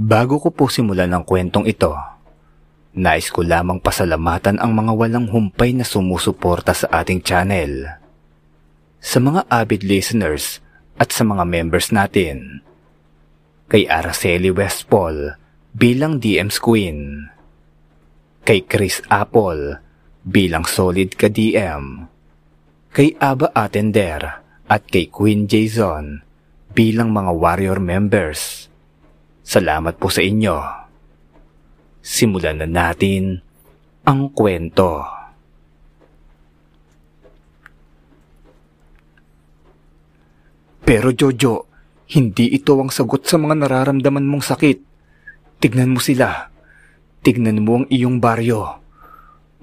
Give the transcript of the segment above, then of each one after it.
Bago ko po simulan ang kwentong ito, nais ko lamang pasalamatan ang mga walang humpay na sumusuporta sa ating channel. Sa mga avid listeners at sa mga members natin. Kay Araceli Westpol bilang DM's Queen. Kay Chris Apple bilang Solid ka DM. Kay Aba Atender at kay Queen Jason bilang mga warrior members. Salamat po sa inyo. Simulan na natin ang kwento. Pero Jojo, hindi ito ang sagot sa mga nararamdaman mong sakit. Tignan mo sila. Tignan mo ang iyong baryo.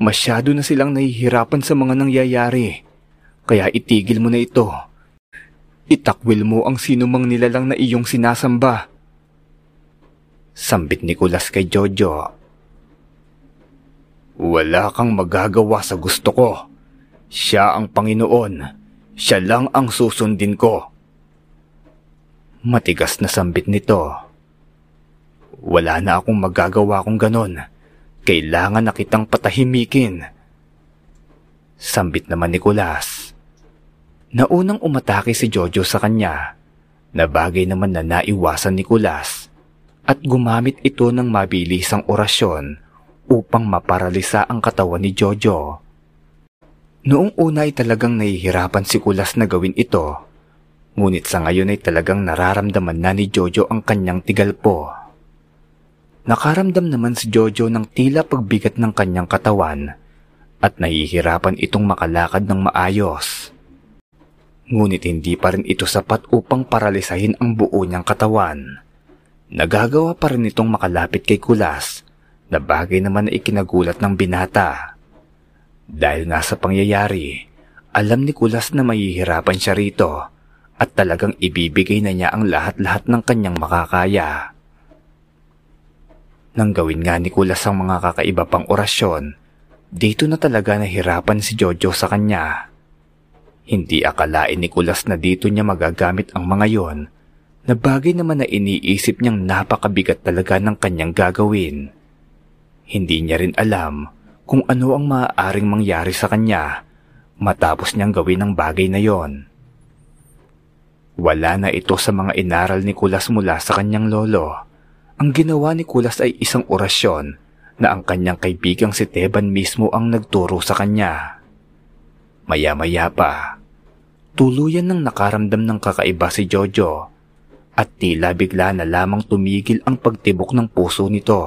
Masyado na silang nahihirapan sa mga nangyayari. Kaya itigil mo na ito. Itakwil mo ang sinumang nilalang na iyong sinasamba. Sambit ni Kulas kay Jojo. Wala kang magagawa sa gusto ko. Siya ang Panginoon. Siya lang ang susundin ko. Matigas na sambit nito. Wala na akong magagawa kung ganon. Kailangan na kitang patahimikin. Sambit naman ni Kulas. Naunang umatake si Jojo sa kanya na bagay naman na naiwasan ni Kulas at gumamit ito ng mabilisang orasyon upang maparalisa ang katawan ni Jojo. Noong una ay talagang nahihirapan si Kulas na gawin ito, ngunit sa ngayon ay talagang nararamdaman na ni Jojo ang kanyang tigalpo. Nakaramdam naman si Jojo ng tila pagbigat ng kanyang katawan at nahihirapan itong makalakad ng maayos. Ngunit hindi pa rin ito sapat upang paralisahin ang buo niyang katawan. Nagagawa pa rin itong makalapit kay Kulas na bagay naman na ikinagulat ng binata. Dahil nga sa pangyayari, alam ni Kulas na mahihirapan siya rito at talagang ibibigay na niya ang lahat-lahat ng kanyang makakaya. Nang gawin nga ni Kulas ang mga kakaiba pang orasyon, dito na talaga nahirapan si Jojo sa kanya. Hindi akalain ni Kulas na dito niya magagamit ang mga yon na bagay naman na iniisip niyang napakabigat talaga ng kanyang gagawin. Hindi niya rin alam kung ano ang maaaring mangyari sa kanya matapos niyang gawin ang bagay na yon. Wala na ito sa mga inaral ni Kulas mula sa kanyang lolo. Ang ginawa ni Kulas ay isang orasyon na ang kanyang kaibigang si Teban mismo ang nagturo sa kanya. Maya-maya pa, tuluyan nang nakaramdam ng kakaiba si Jojo at tila bigla na lamang tumigil ang pagtibok ng puso nito.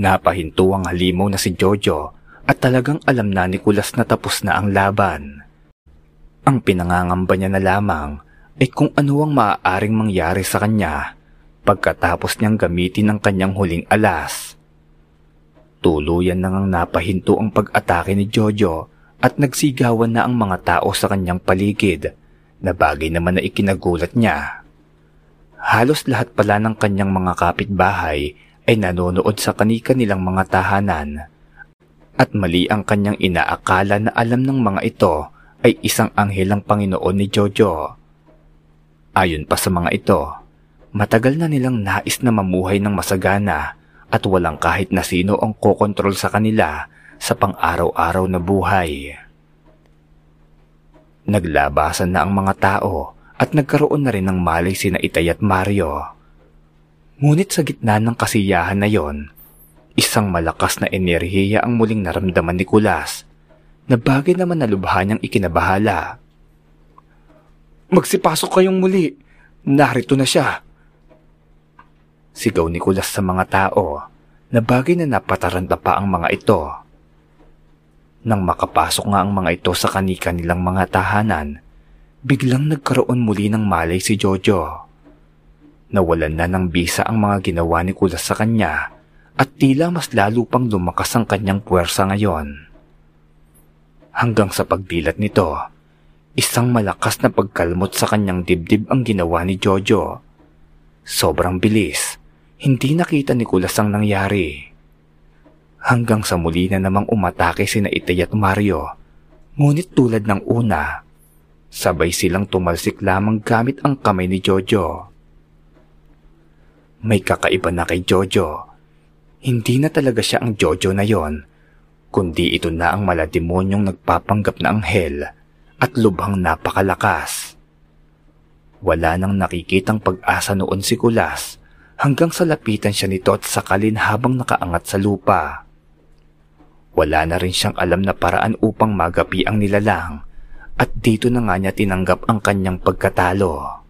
Napahinto ang halimaw na si Jojo at talagang alam na ni Kulas na tapos na ang laban. Ang pinangangamba niya na lamang ay kung ano ang maaaring mangyari sa kanya pagkatapos niyang gamitin ang kanyang huling alas. Tuluyan na ngang napahinto ang pag-atake ni Jojo at nagsigawan na ang mga tao sa kanyang paligid na bagay naman na ikinagulat niya. Halos lahat pala ng kanyang mga kapitbahay ay nanonood sa kanika nilang mga tahanan at mali ang kanyang inaakala na alam ng mga ito ay isang anghelang Panginoon ni Jojo. Ayon pa sa mga ito, matagal na nilang nais na mamuhay ng masagana at walang kahit na sino ang kokontrol sa kanila sa pang-araw-araw na buhay. Naglabasan na ang mga tao at nagkaroon na rin ng malay sina Itay at Mario. Ngunit sa gitna ng kasiyahan na yon, isang malakas na enerhiya ang muling naramdaman ni Kulas na bagay naman na lubha niyang ikinabahala. Magsipasok kayong muli. Narito na siya. Sigaw ni Kulas sa mga tao na bagay na napataranta pa ang mga ito. Nang makapasok nga ang mga ito sa kanika nilang mga tahanan, biglang nagkaroon muli ng malay si Jojo. Nawalan na ng bisa ang mga ginawa ni Kulas sa kanya at tila mas lalo pang lumakas ang kanyang puwersa ngayon. Hanggang sa pagdilat nito, isang malakas na pagkalmot sa kanyang dibdib ang ginawa ni Jojo. Sobrang bilis, hindi nakita ni Kulas ang nangyari hanggang sa muli na namang umatake sina Itay at Mario. Ngunit tulad ng una, sabay silang tumalsik lamang gamit ang kamay ni Jojo. May kakaiba na kay Jojo. Hindi na talaga siya ang Jojo na yon, kundi ito na ang malademonyong nagpapanggap na anghel at lubhang napakalakas. Wala nang nakikitang pag-asa noon si Kulas hanggang sa lapitan siya nito at sakalin habang nakaangat sa lupa. Wala na rin siyang alam na paraan upang magapi ang nilalang at dito na nga niya tinanggap ang kanyang pagkatalo.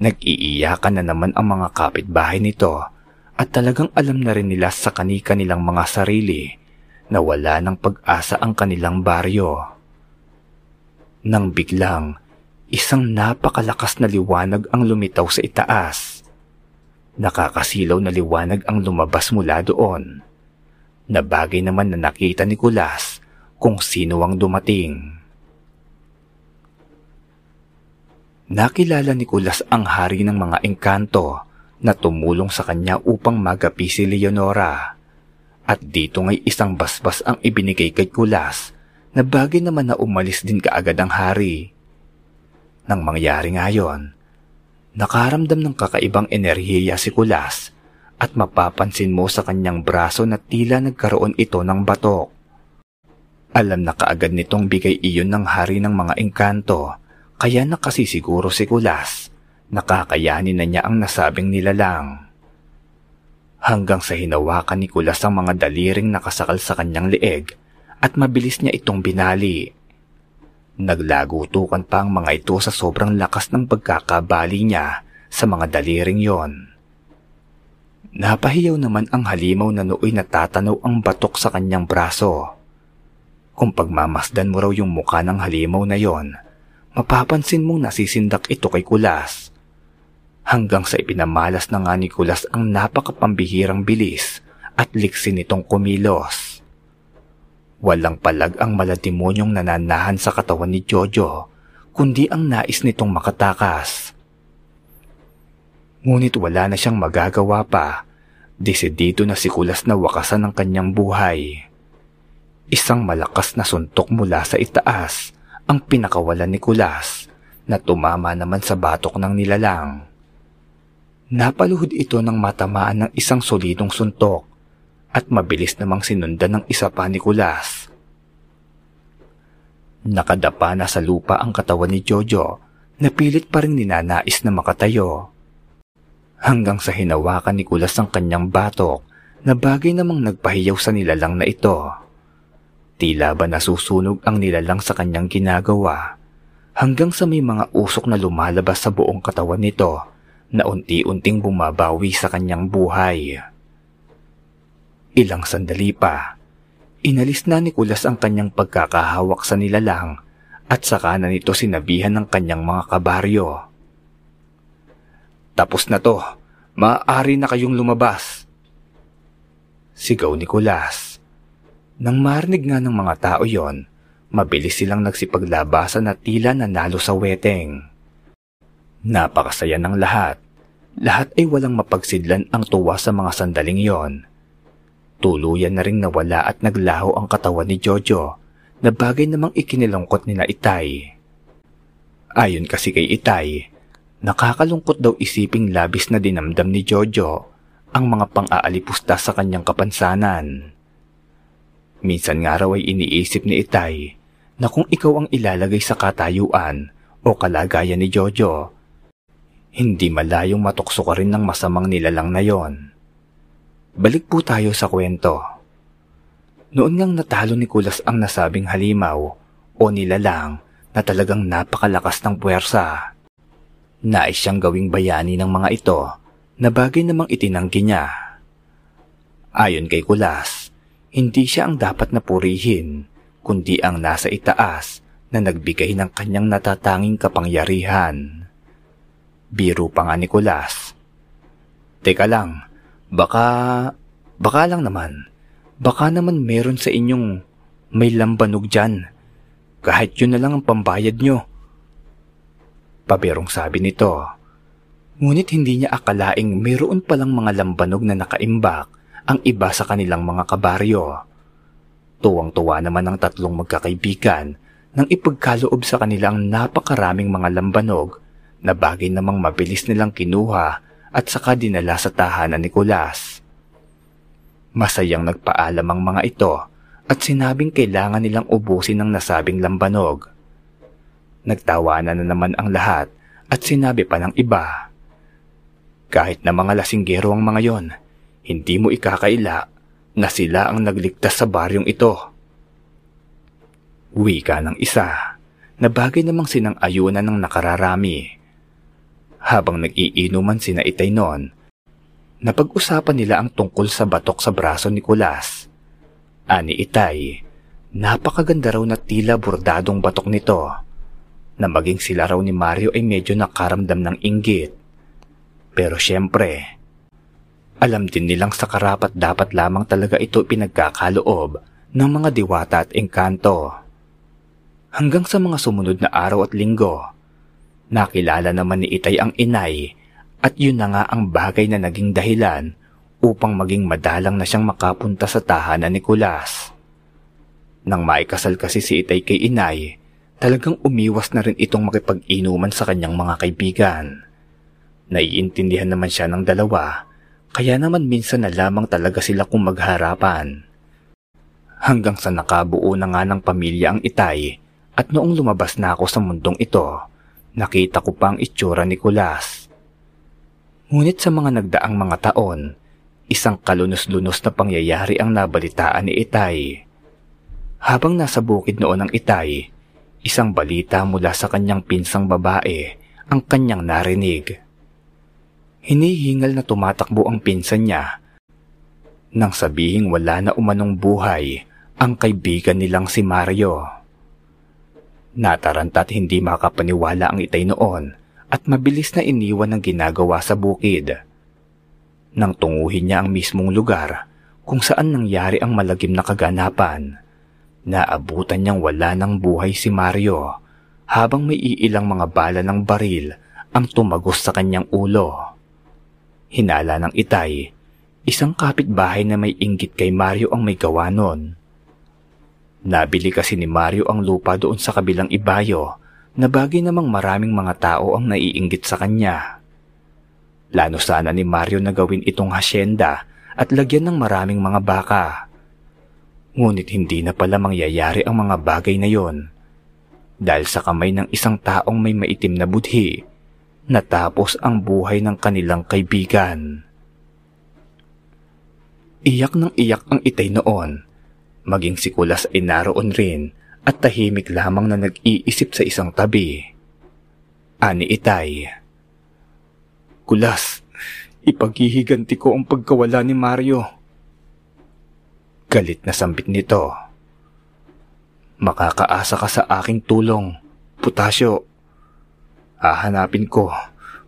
Nag-iiyakan na naman ang mga kapitbahay nito at talagang alam na rin nila sa kani-kanilang mga sarili na wala ng pag-asa ang kanilang baryo. Nang biglang, isang napakalakas na liwanag ang lumitaw sa itaas. Nakakasilaw na liwanag ang lumabas mula doon. Na bagay naman na nakita ni Kulas kung sino ang dumating. Nakilala ni Kulas ang hari ng mga engkanto na tumulong sa kanya upang magapi si Leonora. At dito ngay isang basbas ang ibinigay kay Kulas na bagay naman na umalis din kaagad ang hari. Nang mangyari nga yon, nakaramdam ng kakaibang enerhiya si Kulas at mapapansin mo sa kanyang braso na tila nagkaroon ito ng batok. Alam na kaagad nitong bigay iyon ng hari ng mga engkanto kaya nakasisiguro si Kulas, nakakayanin na niya ang nasabing nilalang. Hanggang sa hinawakan ni Kulas ang mga daliring nakasakal sa kanyang leeg at mabilis niya itong binali. Naglagutukan pa ang mga ito sa sobrang lakas ng pagkakabali niya sa mga daliring yon. Napahiyaw naman ang halimaw na nooy natatanaw ang batok sa kanyang braso. Kung pagmamasdan mo raw yung mukha ng halimaw na yon, mapapansin mong nasisindak ito kay Kulas. Hanggang sa ipinamalas na nga ni Kulas ang napakapambihirang bilis at liksi nitong kumilos. Walang palag ang malademonyong nananahan sa katawan ni Jojo, kundi ang nais nitong makatakas. Ngunit wala na siyang magagawa pa. Desidido na si Kulas na wakasan ang kanyang buhay. Isang malakas na suntok mula sa itaas ang pinakawalan ni Kulas na tumama naman sa batok ng nilalang. Napaluhod ito ng matamaan ng isang solidong suntok at mabilis namang sinundan ng isa pa ni Kulas. Nakadapa na sa lupa ang katawan ni Jojo na pilit pa rin ninanais na makatayo. Hanggang sa hinawakan ni Kulas ang kanyang batok na bagay namang nagpahiyaw sa nilalang na ito. Tila ba nasusunog ang nilalang sa kanyang ginagawa hanggang sa may mga usok na lumalabas sa buong katawan nito na unti-unting bumabawi sa kanyang buhay. Ilang sandali pa, inalis na ni Kulas ang kanyang pagkakahawak sa nilalang at saka na nito sinabihan ng kanyang mga kabaryo. Tapos na to, maaari na kayong lumabas. Sigaw ni Kulas. Nang marinig nga ng mga tao yon, mabilis silang nagsipaglabasan at tila nanalo sa weteng. Napakasaya ng lahat. Lahat ay walang mapagsidlan ang tuwa sa mga sandaling yon. Tuluyan na ring nawala at naglaho ang katawan ni Jojo na bagay namang ikinilungkot ni na Itay. Ayon kasi kay Itay, nakakalungkot daw isiping labis na dinamdam ni Jojo ang mga pang-aalipusta sa kanyang kapansanan. Minsan nga raw ay iniisip ni Itay na kung ikaw ang ilalagay sa katayuan o kalagayan ni Jojo, hindi malayong matukso ka rin ng masamang nilalang na yon. Balik po tayo sa kwento. Noon ngang natalo ni Kulas ang nasabing halimaw o nilalang na talagang napakalakas ng puwersa. Nais siyang gawing bayani ng mga ito na bagay namang itinanggi niya. Ayon kay Kulas, hindi siya ang dapat na purihin, kundi ang nasa itaas na nagbigay ng kanyang natatanging kapangyarihan. Biro pa nga ni Kulas. Teka lang, baka, baka lang naman, baka naman meron sa inyong may lambanog dyan. Kahit yun na lang ang pambayad nyo. Pabirong sabi nito. Ngunit hindi niya akalaing mayroon palang mga lambanog na nakaimbak ang iba sa kanilang mga kabaryo. Tuwang-tuwa naman ang tatlong magkakaibigan nang ipagkaloob sa kanilang napakaraming mga lambanog na bagay namang mabilis nilang kinuha at saka dinala sa tahanan ni Kulas. Masayang nagpaalam ang mga ito at sinabing kailangan nilang ubusin ang nasabing lambanog. Nagtawanan na naman ang lahat at sinabi pa ng iba. Kahit na mga lasinggero ang mga yon, hindi mo ikakaila na sila ang nagligtas sa baryong ito. Wika ng isa na bagay namang sinang ayunan ng nakararami. Habang nag-iinuman sina Itay noon, napag-usapan nila ang tungkol sa batok sa braso ni Kulas. Ani Itay, napakaganda raw na tila bordadong batok nito na maging sila raw ni Mario ay medyo nakaramdam ng inggit. Pero syempre, alam din nilang sa karapat dapat lamang talaga ito pinagkakaloob ng mga diwata at engkanto. Hanggang sa mga sumunod na araw at linggo, nakilala naman ni Itay ang inay at yun na nga ang bagay na naging dahilan upang maging madalang na siyang makapunta sa tahanan ni Kulas. Nang maikasal kasi si Itay kay inay, talagang umiwas na rin itong makipag-inuman sa kanyang mga kaibigan. Naiintindihan naman siya ng dalawa kaya naman minsan na lamang talaga sila kung magharapan. Hanggang sa nakabuo na nga ng pamilya ang itay at noong lumabas na ako sa mundong ito, nakita ko pa ang itsura ni Kulas. Ngunit sa mga nagdaang mga taon, isang kalunos-lunos na pangyayari ang nabalitaan ni Itay. Habang nasa bukid noon ang Itay, isang balita mula sa kanyang pinsang babae ang kanyang narinig. Hinihingal na tumatakbo ang pinsan niya. Nang sabihing wala na umanong buhay ang kaibigan nilang si Mario. Nataranta at hindi makapaniwala ang itay noon at mabilis na iniwan ang ginagawa sa bukid. Nang tunguhin niya ang mismong lugar kung saan nangyari ang malagim na kaganapan, naabutan niyang wala ng buhay si Mario habang may iilang mga bala ng baril ang tumagos sa kanyang ulo. Hinala ng itay, isang kapitbahay na may inggit kay Mario ang may gawa nun. Nabili kasi ni Mario ang lupa doon sa kabilang ibayo na bagay namang maraming mga tao ang naiinggit sa kanya. Lano sana ni Mario na gawin itong hasyenda at lagyan ng maraming mga baka. Ngunit hindi na pala mangyayari ang mga bagay na yon. Dahil sa kamay ng isang taong may maitim na budhi natapos ang buhay ng kanilang kaibigan. Iyak ng iyak ang itay noon. Maging si Kulas ay naroon rin at tahimik lamang na nag-iisip sa isang tabi. Ani itay. Kulas, ipaghihiganti ko ang pagkawala ni Mario. Galit na sambit nito. Makakaasa ka sa aking tulong, Putasyo. Hahanapin ko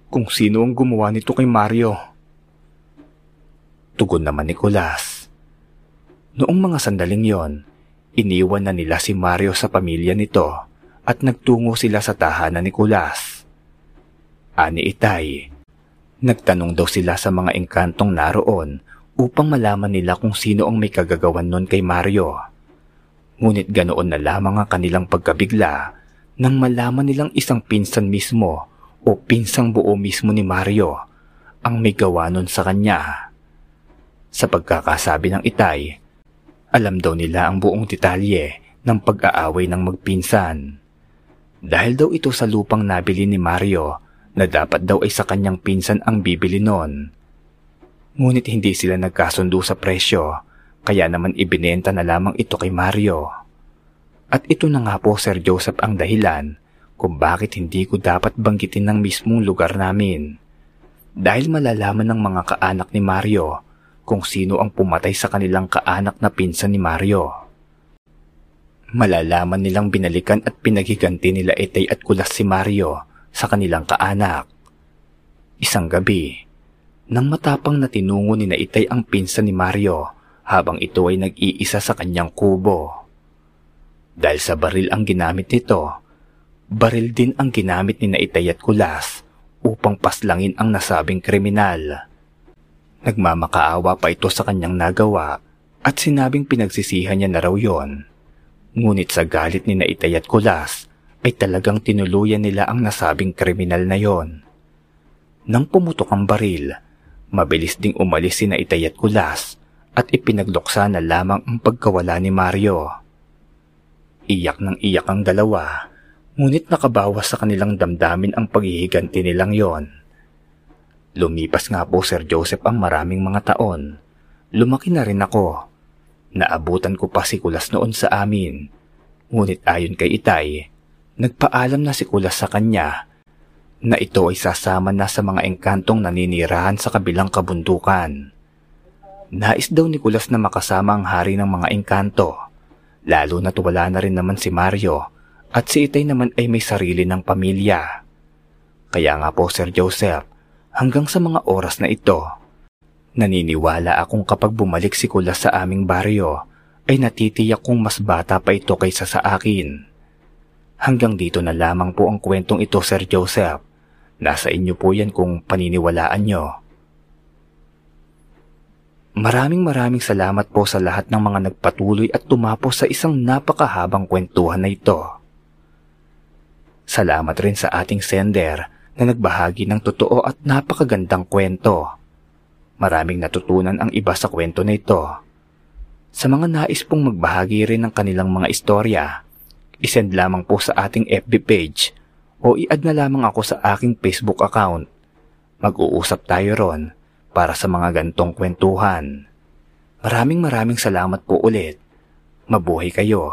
kung sino ang gumawa nito kay Mario. Tugon naman ni Kulas. Noong mga sandaling yon, iniwan na nila si Mario sa pamilya nito at nagtungo sila sa tahanan ni Kulas. Ani Itay, nagtanong daw sila sa mga engkantong naroon upang malaman nila kung sino ang may kagagawan nun kay Mario. Ngunit ganoon na lamang ang kanilang pagkabigla nang malaman nilang isang pinsan mismo o pinsang buo mismo ni Mario ang may gawa nun sa kanya. Sa pagkakasabi ng itay, alam daw nila ang buong detalye ng pag-aaway ng magpinsan. Dahil daw ito sa lupang nabili ni Mario na dapat daw ay sa kanyang pinsan ang bibili nun. Ngunit hindi sila nagkasundo sa presyo, kaya naman ibinenta na lamang ito kay Mario. At ito na nga po Sir Joseph ang dahilan kung bakit hindi ko dapat banggitin ng mismong lugar namin. Dahil malalaman ng mga kaanak ni Mario kung sino ang pumatay sa kanilang kaanak na pinsan ni Mario. Malalaman nilang binalikan at pinaghiganti nila Etay at Kulas si Mario sa kanilang kaanak. Isang gabi, nang matapang na tinungo ni na Itay ang pinsan ni Mario habang ito ay nag-iisa sa kanyang kubo. Dahil sa baril ang ginamit nito, baril din ang ginamit ni Naitay at Kulas upang paslangin ang nasabing kriminal. Nagmamakaawa pa ito sa kanyang nagawa at sinabing pinagsisihan niya na raw yon. Ngunit sa galit ni Naitay at Kulas ay talagang tinuluyan nila ang nasabing kriminal na yon. Nang pumutok ang baril, mabilis ding umalis si na Itay at Kulas at ipinagluksa na lamang ang pagkawala ni Mario. Iyak ng iyak ang dalawa, ngunit nakabawas sa kanilang damdamin ang paghihiganti nilang yon. Lumipas nga po Sir Joseph ang maraming mga taon. Lumaki na rin ako. Naabutan ko pa si Kulas noon sa amin. Ngunit ayon kay Itay, nagpaalam na si Kulas sa kanya na ito ay sasama na sa mga engkantong naninirahan sa kabilang kabundukan. Nais daw ni Kulas na makasama ang hari ng mga engkanto, lalo na't wala na rin naman si Mario at si Itay naman ay may sarili ng pamilya. Kaya nga po Sir Joseph, hanggang sa mga oras na ito, naniniwala akong kapag bumalik si Kulas sa aming baryo, ay natitiyak kong mas bata pa ito kaysa sa akin. Hanggang dito na lamang po ang kwentong ito Sir Joseph. Nasa inyo po yan kung paniniwalaan nyo. Maraming maraming salamat po sa lahat ng mga nagpatuloy at tumapos sa isang napakahabang kwentuhan na ito. Salamat rin sa ating sender na nagbahagi ng totoo at napakagandang kwento. Maraming natutunan ang iba sa kwento na ito. Sa mga nais pong magbahagi rin ng kanilang mga istorya, isend lamang po sa ating FB page o i-add na lamang ako sa aking Facebook account. Mag-uusap tayo ron para sa mga gantong kwentuhan. Maraming maraming salamat po ulit. Mabuhay kayo.